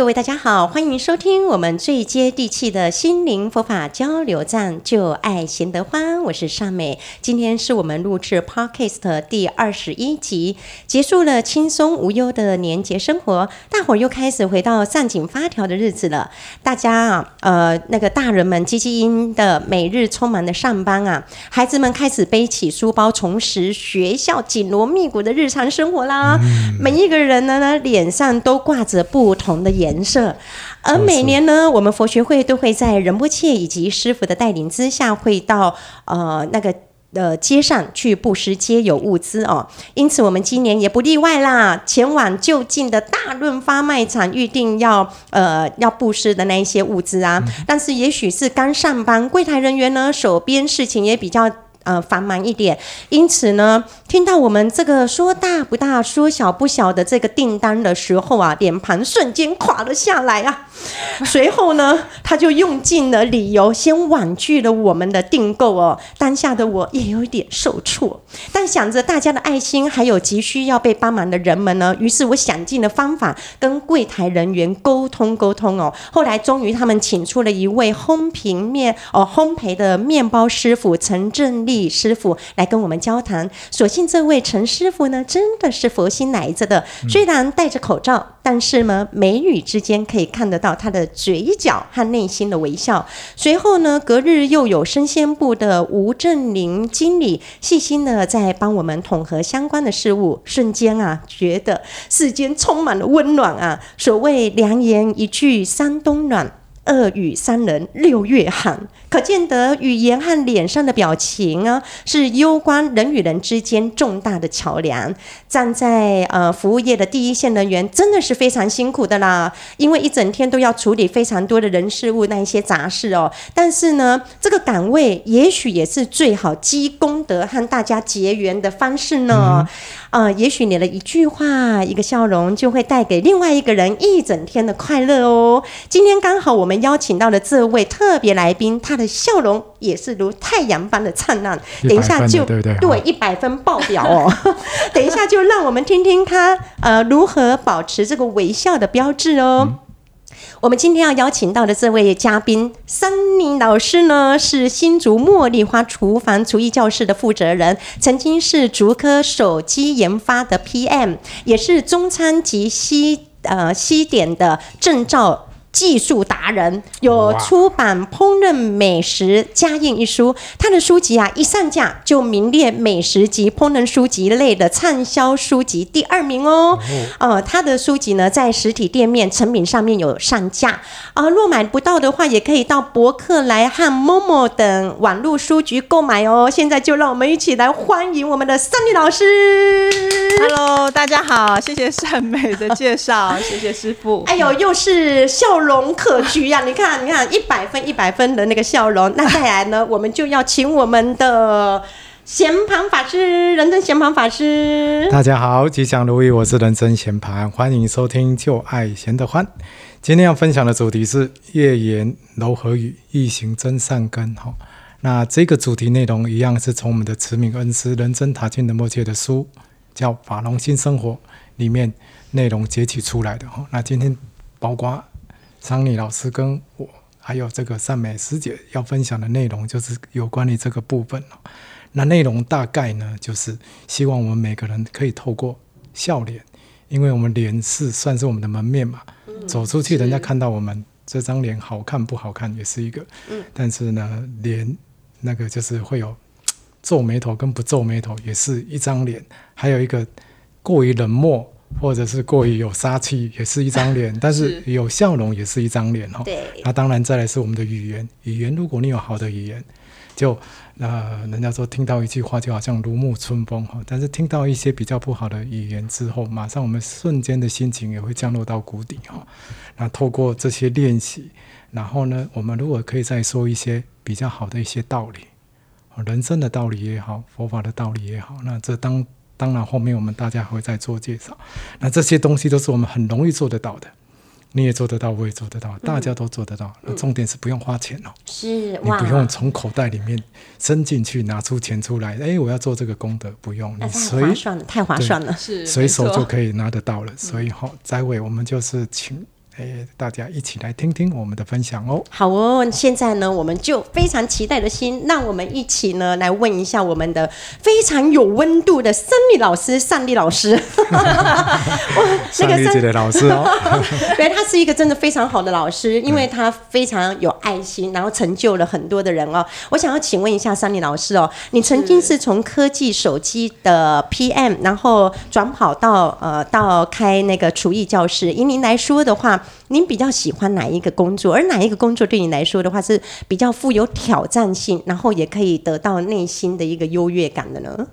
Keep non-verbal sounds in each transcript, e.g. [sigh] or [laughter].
各位大家好，欢迎收听我们最接地气的心灵佛法交流站，就爱贤德欢，我是尚美。今天是我们录制 Podcast 第二十一集，结束了轻松无忧的年节生活，大伙儿又开始回到上紧发条的日子了。大家啊，呃，那个大人们积极因的每日匆忙的上班啊，孩子们开始背起书包，重拾学校紧锣密鼓的日常生活啦。每一个人呢，呢脸上都挂着不。同的颜色，而每年呢，我们佛学会都会在仁波切以及师傅的带领之下，会到呃那个呃街上去布施街有物资哦。因此，我们今年也不例外啦，前往就近的大润发卖场，预定要呃要布施的那一些物资啊。但是，也许是刚上班，柜台人员呢手边事情也比较。呃，繁忙一点，因此呢，听到我们这个说大不大、说小不小的这个订单的时候啊，脸庞瞬间垮了下来啊。随后呢，他就用尽了理由，先婉拒了我们的订购哦。当下的我也有一点受挫，但想着大家的爱心，还有急需要被帮忙的人们呢，于是我想尽了方法跟柜台人员沟通沟通哦。后来终于他们请出了一位烘平面哦烘焙的面包师傅陈正立师傅来跟我们交谈。所幸这位陈师傅呢，真的是佛心来着的，虽然戴着口罩，但是呢，眉宇之间可以看得到。他的嘴角和内心的微笑。随后呢，隔日又有生鲜部的吴振林经理细心的在帮我们统合相关的事物，瞬间啊，觉得世间充满了温暖啊。所谓良言一句三冬暖。恶语伤人六月寒，可见得语言和脸上的表情啊，是攸关人与人之间重大的桥梁。站在呃服务业的第一线人员，真的是非常辛苦的啦，因为一整天都要处理非常多的人事物那一些杂事哦。但是呢，这个岗位也许也是最好积功德和大家结缘的方式呢。呃，也许你的一句话、一个笑容，就会带给另外一个人一整天的快乐哦。今天刚好我们。邀请到的这位特别来宾，他的笑容也是如太阳般的灿烂。等一下就对一百分爆表哦。[laughs] 等一下就让我们听听他呃如何保持这个微笑的标志哦。嗯、我们今天要邀请到的这位嘉宾，三林老师呢，是新竹茉莉花厨房厨艺教室的负责人，曾经是竹科手机研发的 PM，也是中餐及西呃西点的证照。技术达人有出版《烹饪美食家宴》一书，他的书籍啊一上架就名列美食及烹饪书籍类的畅销书籍第二名哦。呃，他的书籍呢在实体店面成品上面有上架啊，若买不到的话，也可以到博客来和 Momo 等网络书局购买哦。现在就让我们一起来欢迎我们的珊妮老师。Hello，大家好，谢谢善美的介绍，谢谢师傅。哎呦，又是笑容可掬呀！你看，你看，一百分一百分的那个笑容。那再来呢，我们就要请我们的贤槃法师，仁增贤槃法师。大家好，吉祥如意，我是仁增贤槃，欢迎收听就爱贤得欢。今天要分享的主题是夜言柔和语，一行真善根。哈，那这个主题内容一样是从我们的慈明恩师仁真塔钦仁波切的书叫《法融新生活》里面内容截取出来的。哈，那今天包括。珊妮老师跟我还有这个善美师姐要分享的内容，就是有关于这个部分。那内容大概呢，就是希望我们每个人可以透过笑脸，因为我们脸是算是我们的门面嘛。走出去，人家看到我们这张脸好看不好看也是一个。但是呢，脸那个就是会有皱眉头跟不皱眉头也是一张脸，还有一个过于冷漠。或者是过于有杀气，也是一张脸；[laughs] 但是有笑容，也是一张脸哦。对。那当然，再来是我们的语言。语言，如果你有好的语言，就呃，人家说听到一句话就好像如沐春风哈。但是听到一些比较不好的语言之后，马上我们瞬间的心情也会降落到谷底哈。那透过这些练习，然后呢，我们如果可以再说一些比较好的一些道理，人生的道理也好，佛法的道理也好，那这当。当然，后面我们大家还会再做介绍。那这些东西都是我们很容易做得到的，你也做得到，我也做得到，大家都做得到。嗯、那重点是不用花钱哦，是，你不用从口袋里面伸进去拿出钱出来。哎，我要做这个功德，不用，你随太划算了，是，随手就可以拿得到了。所以好，在位我们就是请诶，大家一起来听听我们的分享哦。好哦，现在呢，我们就非常期待的心，让我们一起呢来问一下我们的非常有温度的生理老师，珊莉老师，[laughs] 那个生理的老师哦，对，他是一个真的非常好的老师，因为他非常有爱心，然后成就了很多的人哦。我想要请问一下珊莉老师哦，你曾经是从科技手机的 PM，然后转跑到呃到开那个厨艺教室，以您来说的话。您比较喜欢哪一个工作？而哪一个工作对你来说的话是比较富有挑战性，然后也可以得到内心的一个优越感的呢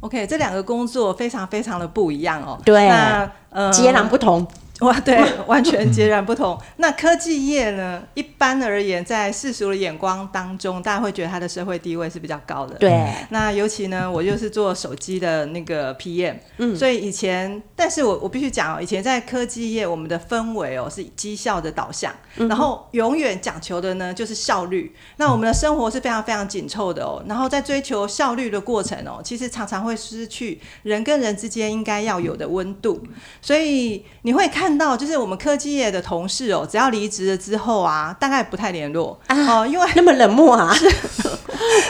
？OK，这两个工作非常非常的不一样哦。对，那呃，截然不同。哇，对，完全截然不同。那科技业呢？一般而言，在世俗的眼光当中，大家会觉得它的社会地位是比较高的。对。那尤其呢，我就是做手机的那个 PM，嗯，所以以前，但是我我必须讲哦，以前在科技业，我们的氛围哦是绩效的导向，嗯、然后永远讲求的呢就是效率。那我们的生活是非常非常紧凑的哦，然后在追求效率的过程哦，其实常常会失去人跟人之间应该要有的温度，所以你会看。看到就是我们科技业的同事哦，只要离职了之后啊，大概不太联络哦，啊，因为那么冷漠啊，[laughs] 是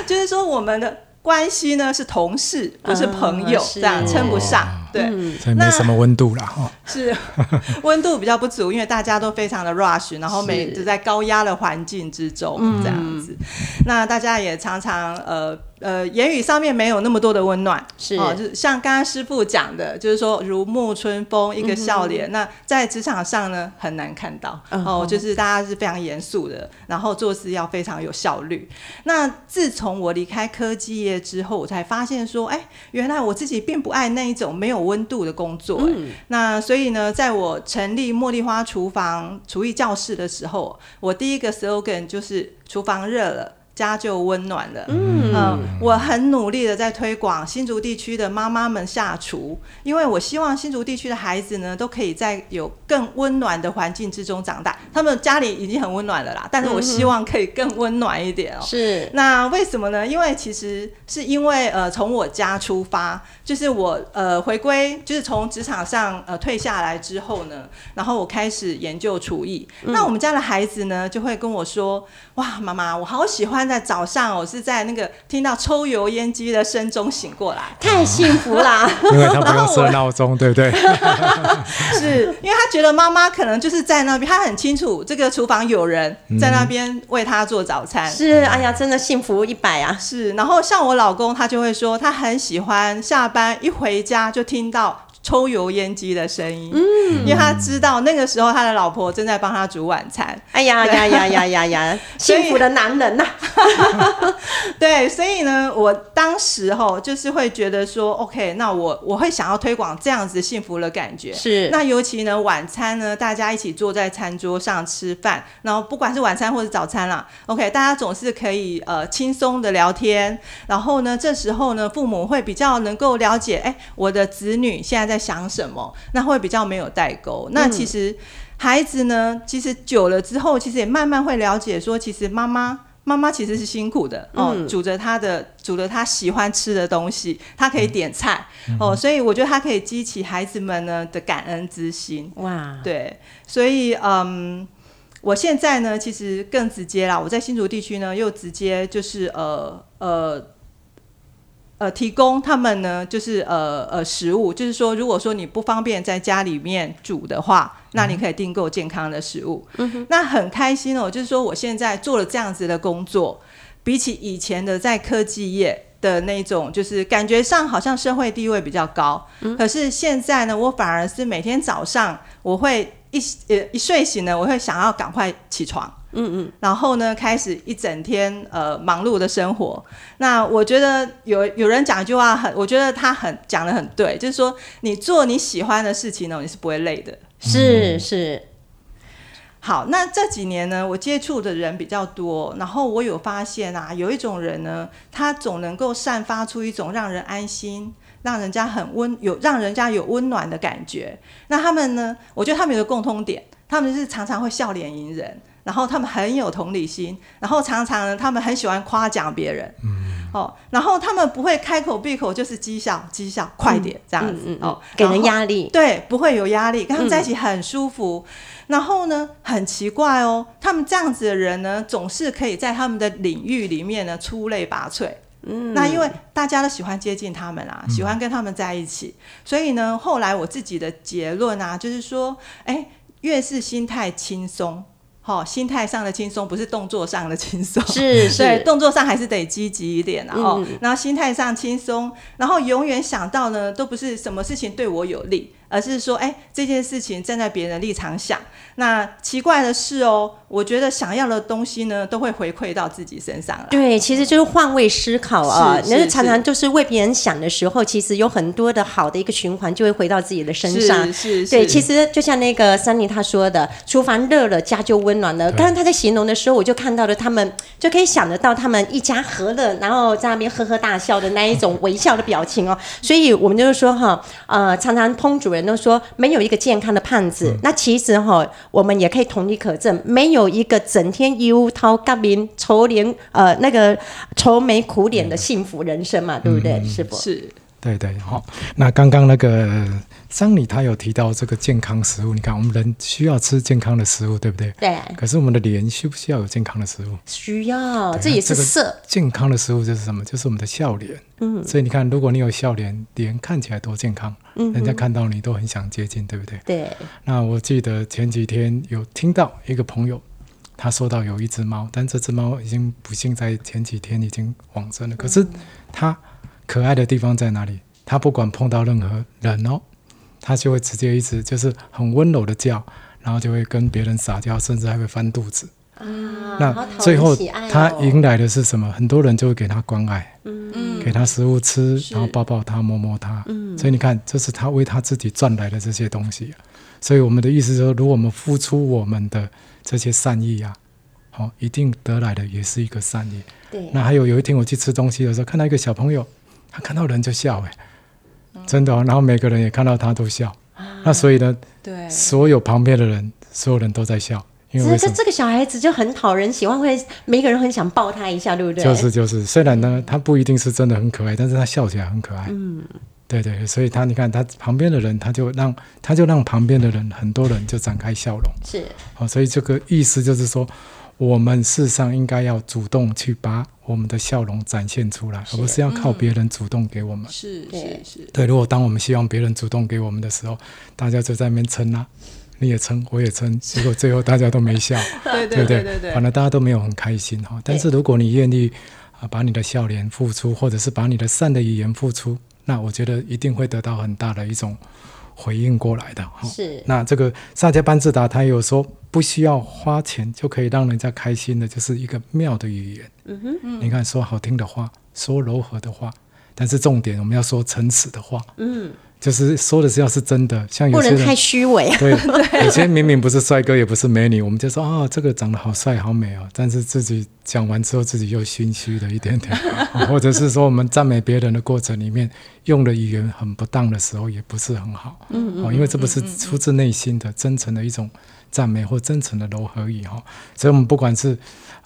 就是说我们的关系呢是同事，不是朋友，这样称不上。对，所以没什么温度了哈。是温度比较不足，因为大家都非常的 rush，然后每都在高压的环境之中这样子。那大家也常常呃。呃，言语上面没有那么多的温暖，是哦，就是像刚刚师傅讲的，就是说如沐春风一个笑脸。嗯、那在职场上呢，很难看到、嗯、哦，就是大家是非常严肃的，然后做事要非常有效率。那自从我离开科技业之后，我才发现说，哎，原来我自己并不爱那一种没有温度的工作。嗯、那所以呢，在我成立茉莉花厨房厨艺教室的时候，我第一个 slogan 就是厨房热了。家就温暖了。嗯，嗯，我很努力的在推广新竹地区的妈妈们下厨，因为我希望新竹地区的孩子呢，都可以在有更温暖的环境之中长大。他们家里已经很温暖了啦，但是我希望可以更温暖一点哦。是，那为什么呢？因为其实是因为呃，从我家出发，就是我呃回归，就是从职场上呃退下来之后呢，然后我开始研究厨艺。嗯、那我们家的孩子呢，就会跟我说：“哇，妈妈，我好喜欢。”在早上，我是在那个听到抽油烟机的声中醒过来，太幸福啦！[laughs] 因为他不用设闹钟，对不对？[laughs] 是因为他觉得妈妈可能就是在那边，他很清楚这个厨房有人在那边为他做早餐。是，哎呀，真的幸福一百啊！是，然后像我老公，他就会说，他很喜欢下班一回家就听到。抽油烟机的声音，嗯，因为他知道那个时候他的老婆正在帮他煮晚餐。哎呀呀呀呀呀呀！[laughs] 幸福的男人呐、啊，[laughs] 对，所以呢，我当时候就是会觉得说，OK，那我我会想要推广这样子幸福的感觉。是，那尤其呢，晚餐呢，大家一起坐在餐桌上吃饭，然后不管是晚餐或者早餐啦，OK，大家总是可以呃轻松的聊天。然后呢，这时候呢，父母会比较能够了解，哎，我的子女现在在。在想什么？那会比较没有代沟。那其实孩子呢，其实久了之后，其实也慢慢会了解说，其实妈妈妈妈其实是辛苦的哦，煮着他的煮着他喜欢吃的东西，他可以点菜哦，所以我觉得他可以激起孩子们呢的感恩之心。哇，对，所以嗯，我现在呢，其实更直接啦，我在新竹地区呢，又直接就是呃呃。呃，提供他们呢，就是呃呃食物，就是说，如果说你不方便在家里面煮的话，那你可以订购健康的食物。嗯哼，那很开心哦，就是说我现在做了这样子的工作，比起以前的在科技业的那种，就是感觉上好像社会地位比较高。嗯，可是现在呢，我反而是每天早上我会一呃一睡醒呢，我会想要赶快起床。嗯嗯，然后呢，开始一整天呃忙碌的生活。那我觉得有有人讲一句话很，我觉得他很讲的很对，就是说你做你喜欢的事情呢，你是不会累的。是是。好，那这几年呢，我接触的人比较多，然后我有发现啊，有一种人呢，他总能够散发出一种让人安心、让人家很温有让人家有温暖的感觉。那他们呢，我觉得他们有个共通点，他们是常常会笑脸迎人。然后他们很有同理心，然后常常呢，他们很喜欢夸奖别人。嗯，哦，然后他们不会开口闭口就是讥笑、讥笑，快点这样子。嗯嗯嗯、哦，给人压力。对，不会有压力，跟他们在一起很舒服。嗯、然后呢，很奇怪哦，他们这样子的人呢，总是可以在他们的领域里面呢出类拔萃。嗯，那因为大家都喜欢接近他们啊，喜欢跟他们在一起，嗯、所以呢，后来我自己的结论啊，就是说，哎，越是心态轻松。好、哦，心态上的轻松不是动作上的轻松，是 [laughs] 是，对，动作上还是得积极一点，然后，然后心态上轻松，然后永远想到呢，都不是什么事情对我有利。而是说，哎，这件事情站在别人的立场想，那奇怪的是哦，我觉得想要的东西呢，都会回馈到自己身上了。对，其实就是换位思考啊，那是常常就是为别人想的时候，其实有很多的好的一个循环就会回到自己的身上。是是。对，其实就像那个珊妮她说的，厨房热了，家就温暖了。刚刚她在形容的时候，我就看到了他们，就可以想得到他们一家和乐，然后在那边呵呵大笑的那一种微笑的表情哦。所以我们就是说哈，呃，常常烹煮人都说没有一个健康的胖子，嗯、那其实哈，我们也可以同理可证，没有一个整天忧涛干面愁脸呃那个愁眉苦脸的幸福人生嘛，嗯、对不对？嗯、是不？是。对对，好。那刚刚那个桑尼他有提到这个健康食物，你看我们人需要吃健康的食物，对不对？对。可是我们的脸需不需要有健康的食物？需要，这也是色。健康的食物就是什么？就是我们的笑脸。嗯。所以你看，如果你有笑脸，脸看起来多健康，嗯，人家看到你都很想接近，对不对？对。那我记得前几天有听到一个朋友，他说到有一只猫，但这只猫已经不幸在前几天已经往生了。可是他。可爱的地方在哪里？它不管碰到任何人哦，它就会直接一直就是很温柔的叫，然后就会跟别人撒娇，甚至还会翻肚子。啊，那最后他迎来的是什么？很多人就会给他关爱，嗯，给他食物吃，然后抱抱他，摸摸他。嗯，所以你看，这是他为他自己赚来的这些东西。所以我们的意思是说，如果我们付出我们的这些善意啊，好，一定得来的也是一个善意。对。那还有有一天我去吃东西的时候，看到一个小朋友。他看到人就笑，哎，真的哦。然后每个人也看到他都笑，那所以呢，对，所有旁边的人，所有人都在笑。因为这这个小孩子就很讨人喜欢，会每个人很想抱他一下，对不对？就是就是，虽然呢，他不一定是真的很可爱，但是他笑起来很可爱。嗯，对对，所以他你看他旁边的人，他就让他就让旁边的人很多人就展开笑容。是，好，所以这个意思就是说。我们事实上应该要主动去把我们的笑容展现出来，而不是要靠别人主动给我们。是是是。对，如果当我们希望别人主动给我们的时候，大家就在那边撑啊，你也撑，我也撑，结果最后大家都没笑，[laughs] 对对对对对，反正大家都没有很开心哈。但是如果你愿意啊，把你的笑脸付出，或者是把你的善的语言付出，那我觉得一定会得到很大的一种。回应过来的哈，是那这个萨迦班智达他有说不需要花钱就可以让人家开心的，就是一个妙的语言。嗯哼，你看说好听的话，说柔和的话，但是重点我们要说诚实的话。嗯。就是说的是要是真的，像有些人不能太虚伪。[laughs] 对，有些明明不是帅哥，也不是美女，我们就说啊、哦，这个长得好帅好美哦。但是自己讲完之后，自己又心虚了一点点，或者是说我们赞美别人的过程里面用的语言很不当的时候，也不是很好。嗯嗯。因为这不是出自内心的真诚的一种赞美或真诚的柔和语哈。所以，我们不管是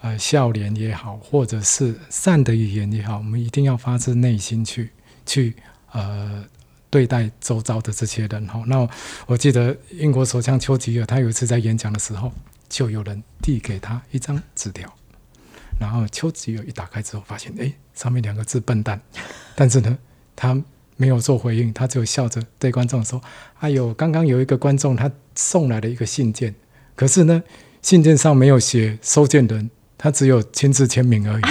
呃笑脸也好，或者是善的语言也好，我们一定要发自内心去去呃。对待周遭的这些人哈，那我记得英国首相丘吉尔，他有一次在演讲的时候，就有人递给他一张纸条，然后丘吉尔一打开之后，发现哎，上面两个字“笨蛋”，但是呢，他没有做回应，他只有笑着对观众说：“哎呦，刚刚有一个观众他送来了一个信件，可是呢，信件上没有写收件人，他只有亲自签名而已。”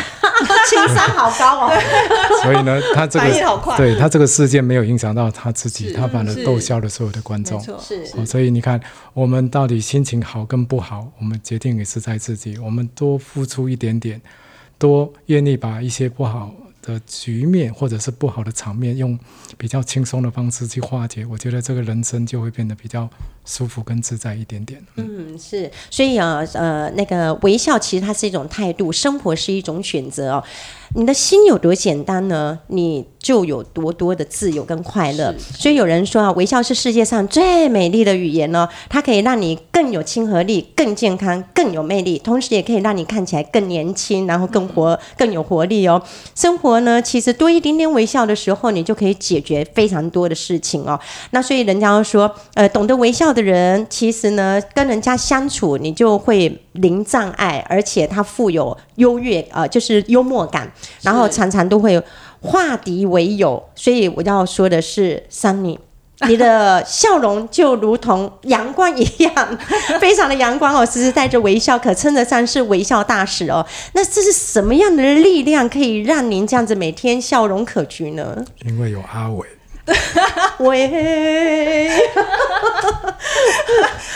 情商好高哦，[laughs] 所以呢，他这个对他这个事件没有影响到他自己，他反而逗笑了所有的观众。所以你看，我们到底心情好跟不好，我们决定也是在自己。我们多付出一点点，多愿意把一些不好的局面或者是不好的场面，用比较轻松的方式去化解，我觉得这个人生就会变得比较舒服跟自在一点点。嗯，是，所以啊，呃，那个微笑其实它是一种态度，生活是一种选择哦。你的心有多简单呢？你就有多多的自由跟快乐。所以有人说啊，微笑是世界上最美丽的语言哦，它可以让你更有亲和力、更健康、更有魅力，同时也可以让你看起来更年轻，然后更活、更有活力哦。生活呢，其实多一点点微笑的时候，你就可以解决非常多的事情哦。那所以人家说，呃，懂得微笑的人，其实呢，跟人家相处你就会零障碍，而且他富有优越，呃，就是幽默感。然后常常都会化敌为友，所以我要说的是，Sunny，你的笑容就如同阳光一样，[laughs] 非常的阳光哦，时时带着微笑，可称得上是微笑大使哦。那这是什么样的力量可以让您这样子每天笑容可掬呢？因为有阿伟。[laughs] 喂，[laughs]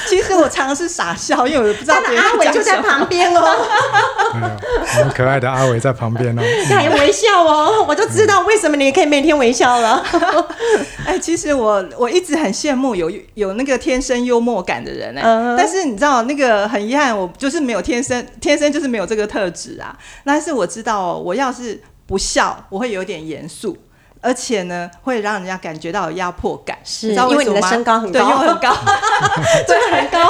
其实我常常是傻笑，因为我不知道。阿伟就在旁边哦。[laughs] 没有，我们可爱的阿伟在旁边哦。你还微笑哦，我就知道为什么你可以每天微笑了。哎，其实我我一直很羡慕有有那个天生幽默感的人哎，嗯、但是你知道那个很遗憾，我就是没有天生天生就是没有这个特质啊。但是我知道，我要是不笑，我会有点严肃。而且呢，会让人家感觉到有压迫感，是因为你的身高很高，对，又很高，[laughs] 真的很高，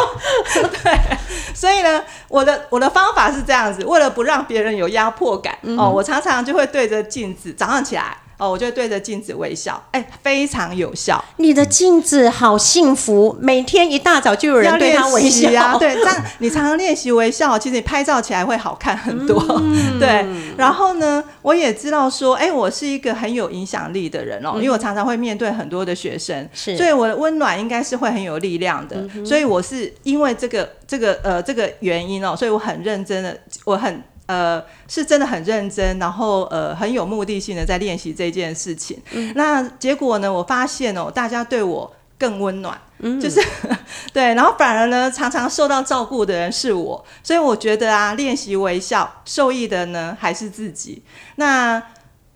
[laughs] 对。所以呢，我的我的方法是这样子，为了不让别人有压迫感，嗯、哦，我常常就会对着镜子，早上起来。哦，我就对着镜子微笑，哎，非常有效。你的镜子好幸福，每天一大早就有人对他微笑啊。对，这样你常常练习微笑，其实你拍照起来会好看很多。嗯、[laughs] 对，然后呢，我也知道说，哎，我是一个很有影响力的人哦，嗯、因为我常常会面对很多的学生，是，所以我的温暖应该是会很有力量的。嗯、所以我是因为这个这个呃这个原因哦，所以我很认真的，我很。呃，是真的很认真，然后呃很有目的性的在练习这件事情。嗯、那结果呢，我发现哦，大家对我更温暖，嗯、就是 [laughs] 对，然后反而呢，常常受到照顾的人是我，所以我觉得啊，练习微笑受益的呢还是自己。那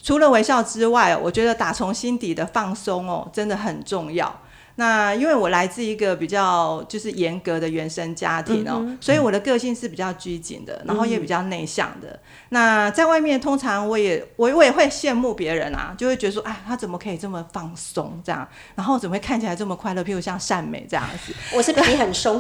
除了微笑之外，我觉得打从心底的放松哦，真的很重要。那因为我来自一个比较就是严格的原生家庭哦，嗯、所以我的个性是比较拘谨的，然后也比较内向的。嗯、那在外面，通常我也我我也会羡慕别人啊，就会觉得说，哎，他怎么可以这么放松这样，然后怎么会看起来这么快乐？譬如像善美这样子，我是皮很松，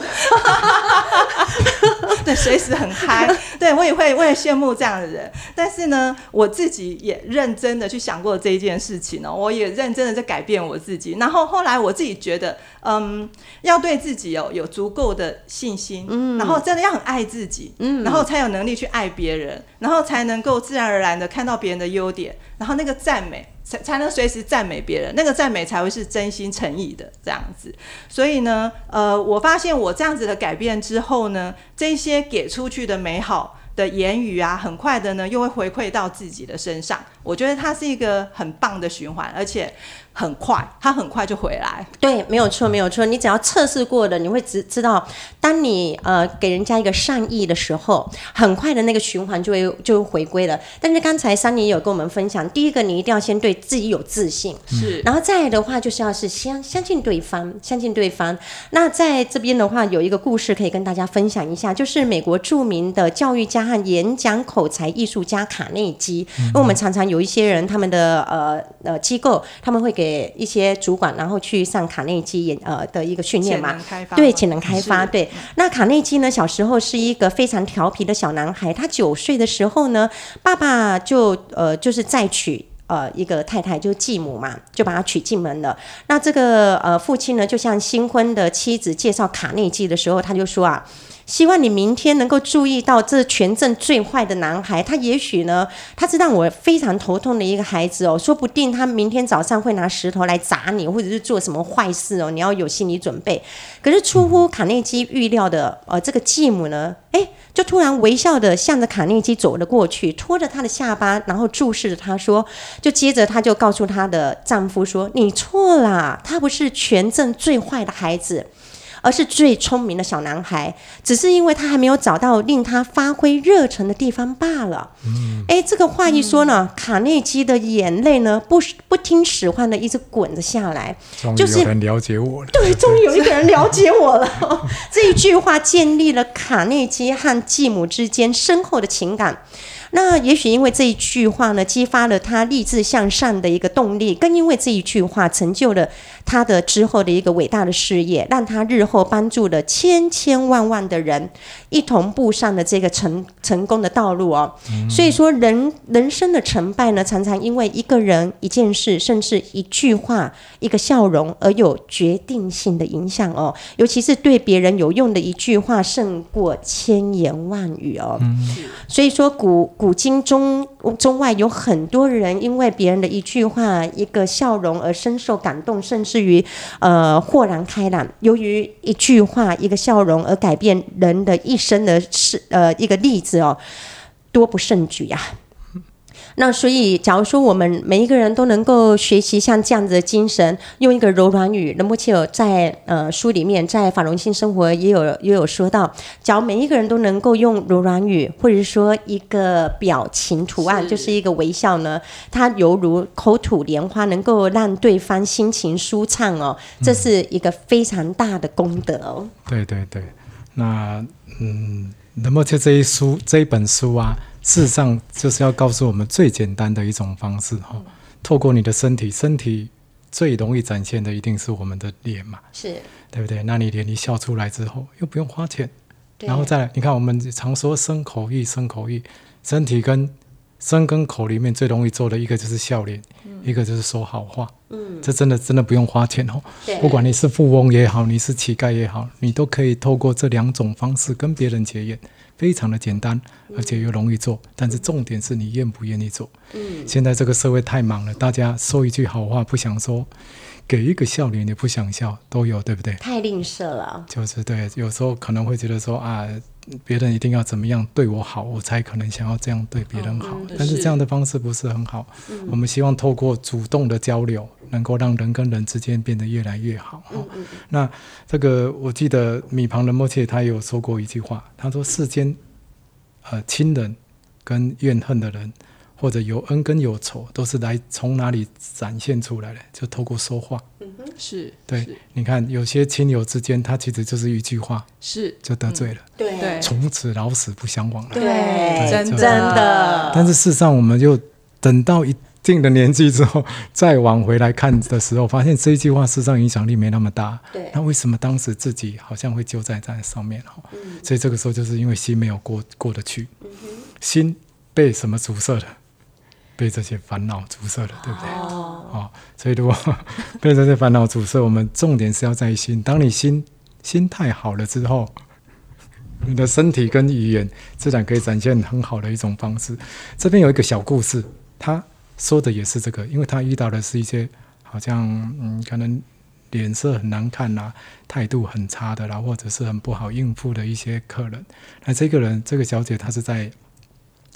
[laughs] 对，随时很嗨，[laughs] 对我也会我也羡慕这样的人。但是呢，我自己也认真的去想过这一件事情哦，我也认真的在改变我自己。然后后来我自己。觉得嗯，要对自己哦有足够的信心，嗯，然后真的要很爱自己，嗯，然后才有能力去爱别人，然后才能够自然而然的看到别人的优点，然后那个赞美才才能随时赞美别人，那个赞美才会是真心诚意的这样子。所以呢，呃，我发现我这样子的改变之后呢，这些给出去的美好的言语啊，很快的呢又会回馈到自己的身上。我觉得它是一个很棒的循环，而且。很快，他很快就回来。对，没有错，没有错。你只要测试过的，你会知知道，当你呃给人家一个善意的时候，很快的那个循环就会就会回归了。但是刚才 Sunny 也有跟我们分享，第一个你一定要先对自己有自信，是。然后再来的话，就是要是相相信对方，相信对方。那在这边的话，有一个故事可以跟大家分享一下，就是美国著名的教育家和演讲口才艺术家卡内基。嗯、因为我们常常有一些人，他们的呃呃机构，他们会给给一些主管，然后去上卡内基演呃的一个训练嘛，对，潜能开发，对。那卡内基呢，小时候是一个非常调皮的小男孩。他九岁的时候呢，爸爸就呃就是再娶呃一个太太，就继母嘛，就把他娶进门了。那这个呃父亲呢，就向新婚的妻子介绍卡内基的时候，他就说啊。希望你明天能够注意到这全镇最坏的男孩，他也许呢，他是让我非常头痛的一个孩子哦，说不定他明天早上会拿石头来砸你，或者是做什么坏事哦，你要有心理准备。可是出乎卡内基预料的，呃，这个继母呢，诶，就突然微笑的向着卡内基走了过去，托着他的下巴，然后注视着他说，就接着他就告诉他的丈夫说：“你错了，他不是全镇最坏的孩子。”而是最聪明的小男孩，只是因为他还没有找到令他发挥热忱的地方罢了。嗯，哎，这个话一说呢，嗯、卡内基的眼泪呢，不不听使唤的一直滚着下来。就是有人了解我了，对，[laughs] 终于有一个人了解我了。[laughs] 这一句话建立了卡内基和继母之间深厚的情感。那也许因为这一句话呢，激发了他立志向上的一个动力，更因为这一句话成就了他的之后的一个伟大的事业，让他日后帮助了千千万万的人一同步上了这个成成功的道路哦。嗯、所以说人，人人生的成败呢，常常因为一个人、一件事，甚至一句话、一个笑容而有决定性的影响哦。尤其是对别人有用的一句话，胜过千言万语哦。嗯、所以说古。古今中中外有很多人因为别人的一句话、一个笑容而深受感动，甚至于呃豁然开朗。由于一句话、一个笑容而改变人的一生的事，呃，一个例子哦，多不胜举呀。那所以，假如说我们每一个人都能够学习像这样子的精神，用一个柔软语，那么就在呃书里面，在法融性生活也有也有说到，假如每一个人都能够用柔软语，或者说一个表情图案，是就是一个微笑呢，它犹如口吐莲花，能够让对方心情舒畅哦，这是一个非常大的功德哦。对对对，那嗯，那么就这一书这一本书啊。事实上，就是要告诉我们最简单的一种方式哈，透过你的身体，身体最容易展现的一定是我们的脸嘛，是对不对？那你脸一笑出来之后，又不用花钱，然后再来，你看我们常说生口意，生口意，身体跟身跟口里面最容易做的一个就是笑脸，一个就是说好话，嗯，这真的真的不用花钱哦，不管你是富翁也好，你是乞丐也好，你都可以透过这两种方式跟别人结缘。非常的简单，而且又容易做，嗯、但是重点是你愿不愿意做。嗯，现在这个社会太忙了，大家说一句好话不想说，给一个笑脸你不想笑，都有，对不对？太吝啬了。就是对，有时候可能会觉得说啊，别人一定要怎么样对我好，我才可能想要这样对别人好。哦嗯、但是这样的方式不是很好。嗯、我们希望透过主动的交流，能够让人跟人之间变得越来越好。嗯嗯、那这个我记得米庞仁波切他有说过一句话，他说世间。呃，亲人跟怨恨的人，或者有恩跟有仇，都是来从哪里展现出来的？就透过说话。嗯哼，是。对，是你看，有些亲友之间，他其实就是一句话，是就得罪了。对、嗯，从此老死不相往来。对，对真的。真的。但是事实上，我们就等到一定的年纪之后，再往回来看的时候，发现这一句话事实上影响力没那么大。对，那为什么当时自己好像会揪在在上面？哈、嗯，所以这个时候就是因为心没有过过得去，嗯、哼心被什么阻塞了？被这些烦恼阻塞了，对不对？哦，哦，所以如果 [laughs] 被这些烦恼阻塞，我们重点是要在心。当你心心态好了之后，你的身体跟语言自然可以展现很好的一种方式。这边有一个小故事，他。说的也是这个，因为他遇到的是一些好像嗯，可能脸色很难看啦、啊，态度很差的啦，或者是很不好应付的一些客人。那这个人，这个小姐，她是在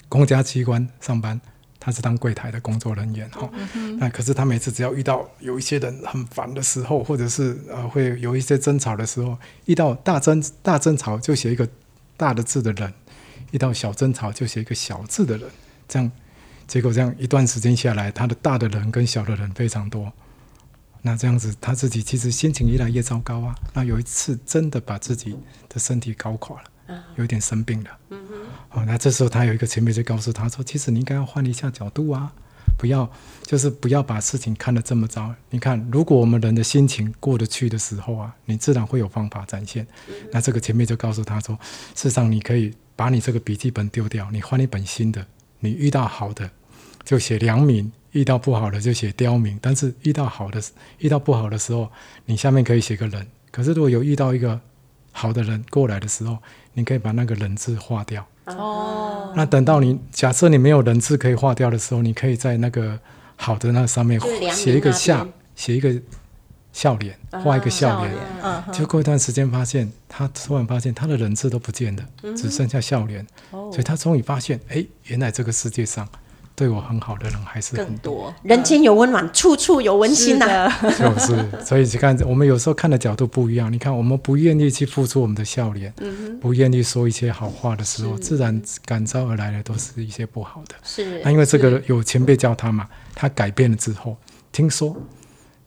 公家机关上班，她是当柜台的工作人员哈。嗯、那可是他每次只要遇到有一些人很烦的时候，或者是呃会有一些争吵的时候，遇到大争大争吵就写一个大的字的人，遇到小争吵就写一个小字的人，这样。结果这样一段时间下来，他的大的人跟小的人非常多。那这样子，他自己其实心情越来越糟糕啊。那有一次真的把自己的身体搞垮了，有点生病了。嗯哼。哦，那这时候他有一个前辈就告诉他说：“其实你应该要换一下角度啊，不要就是不要把事情看得这么糟。你看，如果我们人的心情过得去的时候啊，你自然会有方法展现。那这个前辈就告诉他说：事实上，你可以把你这个笔记本丢掉，你换一本新的。你遇到好的。”就写良民，遇到不好的就写刁民。但是遇到好的，遇到不好的时候，你下面可以写个人。可是如果有遇到一个好的人过来的时候，你可以把那个人字划掉。哦。那等到你假设你没有人字可以划掉的时候，你可以在那个好的那上面写一个下，写一个笑脸，画一个笑脸。嗯。就过一段时间，发现他突然发现他的人字都不见了，只剩下笑脸。哦。所以他终于发现，哎，原来这个世界上。对我很好的人还是很更多。人间有温暖，处处有温馨呐、啊。[laughs] 就是，所以你看，我们有时候看的角度不一样。你看，我们不愿意去付出我们的笑脸，嗯、不愿意说一些好话的时候，自然感召而来的都是一些不好的。是，那因为这个有前辈教他嘛，他改变了之后，听说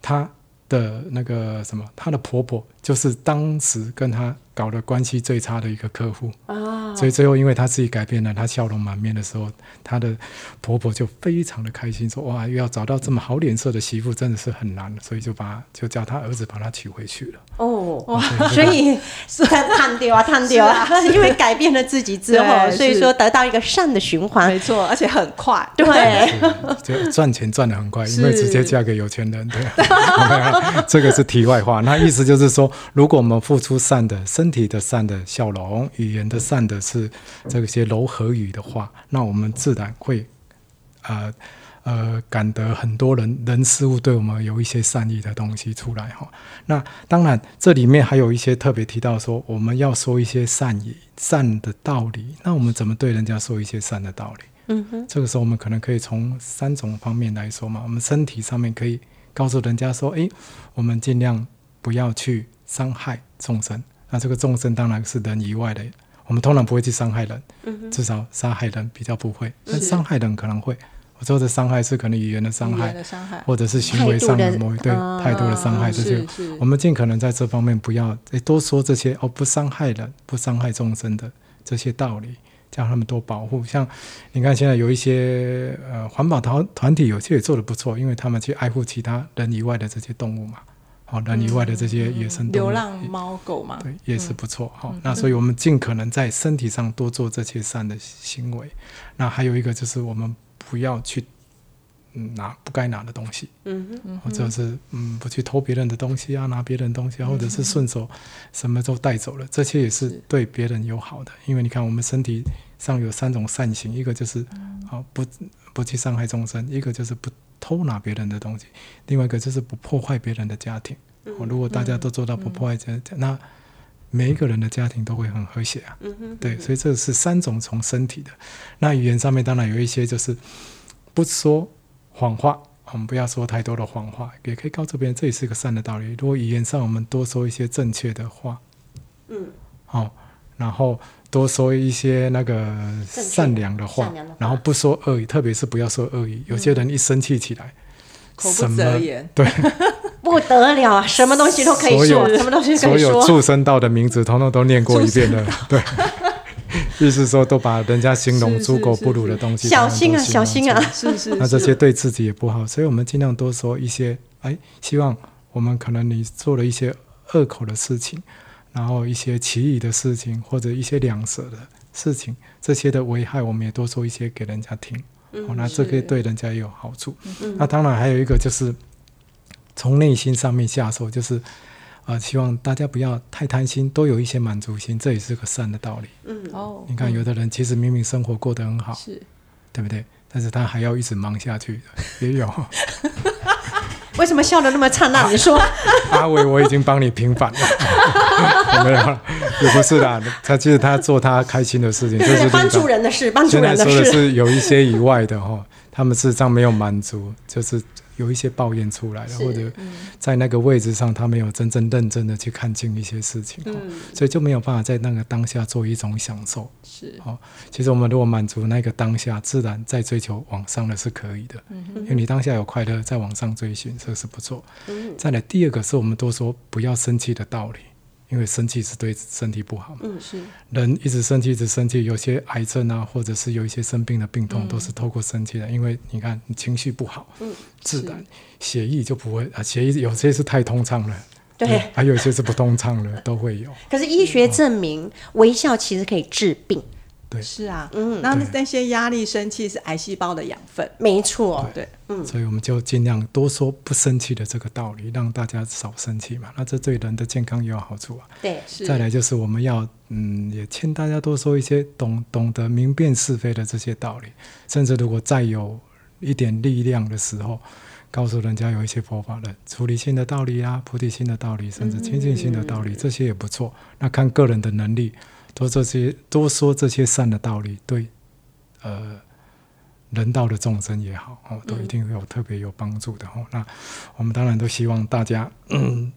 他的那个什么，他的婆婆就是当时跟他。搞得关系最差的一个客户。啊，所以最后因为他自己改变了，他笑容满面的时候，他的婆婆就非常的开心，说哇，又要找到这么好脸色的媳妇，真的是很难，所以就把就叫他儿子把她娶回去了。哦，哇，所以是烫掉啊，烫掉啊，因为改变了自己之后，所以说得到一个善的循环，没错，而且很快，对，就赚钱赚的很快，因为直接嫁给有钱人，对，[laughs] 这个是题外话。那意思就是说，如果我们付出善的身体的善的笑容，语言的善的是这些柔和语的话，那我们自然会，呃呃，感得很多人人事物对我们有一些善意的东西出来哈。那当然，这里面还有一些特别提到说，我们要说一些善意、善的道理。那我们怎么对人家说一些善的道理？嗯哼，这个时候我们可能可以从三种方面来说嘛。我们身体上面可以告诉人家说，诶，我们尽量不要去伤害众生。那这个众生当然是人以外的，我们通常不会去伤害人，嗯、至少杀害人比较不会，但伤害人可能会。我说的伤害是可能语言的伤害，害或者是行为上的某一对态度的伤害，这些我们尽可能在这方面不要多说这些哦，不伤害人、不伤害众生的这些道理，叫他们多保护。像你看现在有一些呃环保团团体，有些也做得不错，因为他们去爱护其他人以外的这些动物嘛。好，人以外的这些野生动物，流浪猫狗嘛，对，也是不错。好，那所以我们尽可能在身体上多做这些善的行为。那还有一个就是，我们不要去拿不该拿的东西，嗯哼，或者是嗯不去偷别人的东西啊，拿别人东西啊，或者是顺手什么都带走了，这些也是对别人友好的。因为你看，我们身体上有三种善行，一个就是啊不不去伤害众生，一个就是不。偷拿别人的东西，另外一个就是不破坏别人的家庭。哦、如果大家都做到不破坏家那每一个人的家庭都会很和谐啊。嗯嗯、对，所以这是三种从身体的。那语言上面当然有一些就是不说谎话，我们不要说太多的谎话，也可以告诉别人这也是一个善的道理。如果语言上我们多说一些正确的话，嗯，好、哦，然后。多说一些那个善良的话，然后不说恶语，特别是不要说恶语。有些人一生气起来，口不择言，对，[laughs] 不得了啊，什么东西都可以说，什么东西可以说，所有畜生道的名字，统统都念过一遍了，对。意思说，都把人家形容猪狗不如的东西，小心啊，小心啊，是是。那这些对自己也不好，所以我们尽量多说一些。哎，希望我们可能你做了一些恶口的事情。然后一些奇异的事情，或者一些两舌的事情，这些的危害，我们也多说一些给人家听。嗯、哦，那这个对人家也有好处。嗯、那当然还有一个就是从内心上面下手，就是啊、呃，希望大家不要太贪心，都有一些满足心，这也是个善的道理。嗯哦，你看有的人其实明明生活过得很好，是，对不对？但是他还要一直忙下去，也有。[laughs] 为什么笑得那么灿烂？你说，[laughs] 阿伟，我已经帮你平反了，[laughs] 没有，也不是啦。他其实他做他开心的事情，就是帮助人的事，帮助人的事。现在说的是有一些以外的哈，他们事实上没有满足，就是。有一些抱怨出来了，或者在那个位置上，他没有真正认真的去看清一些事情，嗯、所以就没有办法在那个当下做一种享受。是，哦，其实我们如果满足那个当下，自然在追求往上的是可以的，因为你当下有快乐，在往上追寻，这是不错。嗯、再来第二个是我们都说不要生气的道理。因为生气是对身体不好嘛。嗯，是。人一直生气，一直生气，有些癌症啊，或者是有一些生病的病痛，都是透过生气的。因为你看，你情绪不好，嗯，自然血液就不会啊，血液有些是太通畅了，对，还有一些是不通畅了，都会有。可是医学证明，微笑其实可以治病。对，是啊，嗯，那那些压力、生气是癌细胞的养分，没错，对，嗯，所以我们就尽量多说不生气的这个道理，让大家少生气嘛，那这对人的健康也有好处啊。对，是。再来就是我们要，嗯，也劝大家多说一些懂懂得明辨是非的这些道理，甚至如果再有一点力量的时候，告诉人家有一些佛法的处理性的道理啊，菩提心的道理，甚至清净心的道理，嗯、这些也不错。那看个人的能力。多这些，多说这些善的道理，对，呃，人道的众生也好，哦，都一定会有特别有帮助的。哦，那我们当然都希望大家，嗯，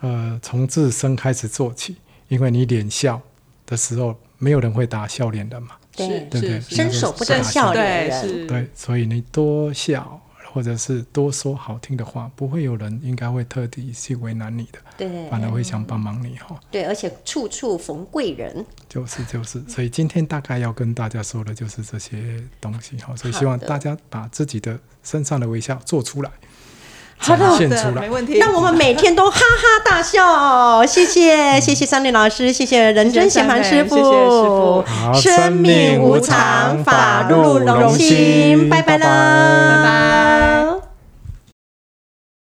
呃，从自身开始做起，因为你脸笑的时候，没有人会打笑脸的嘛，对对不对？伸手不打笑脸人，对，所以你多笑。或者是多说好听的话，不会有人应该会特地去为难你的，对，反而会想帮忙你哈。对，而且处处逢贵人，就是就是，所以今天大概要跟大家说的就是这些东西哈，所以希望大家把自己的身上的微笑做出来，好的，好的，没问题。那我们每天都哈哈大笑，谢谢谢谢三林老师，谢谢仁真贤盘师傅，谢谢师傅。生命无常，法入荣心，拜拜了，拜拜。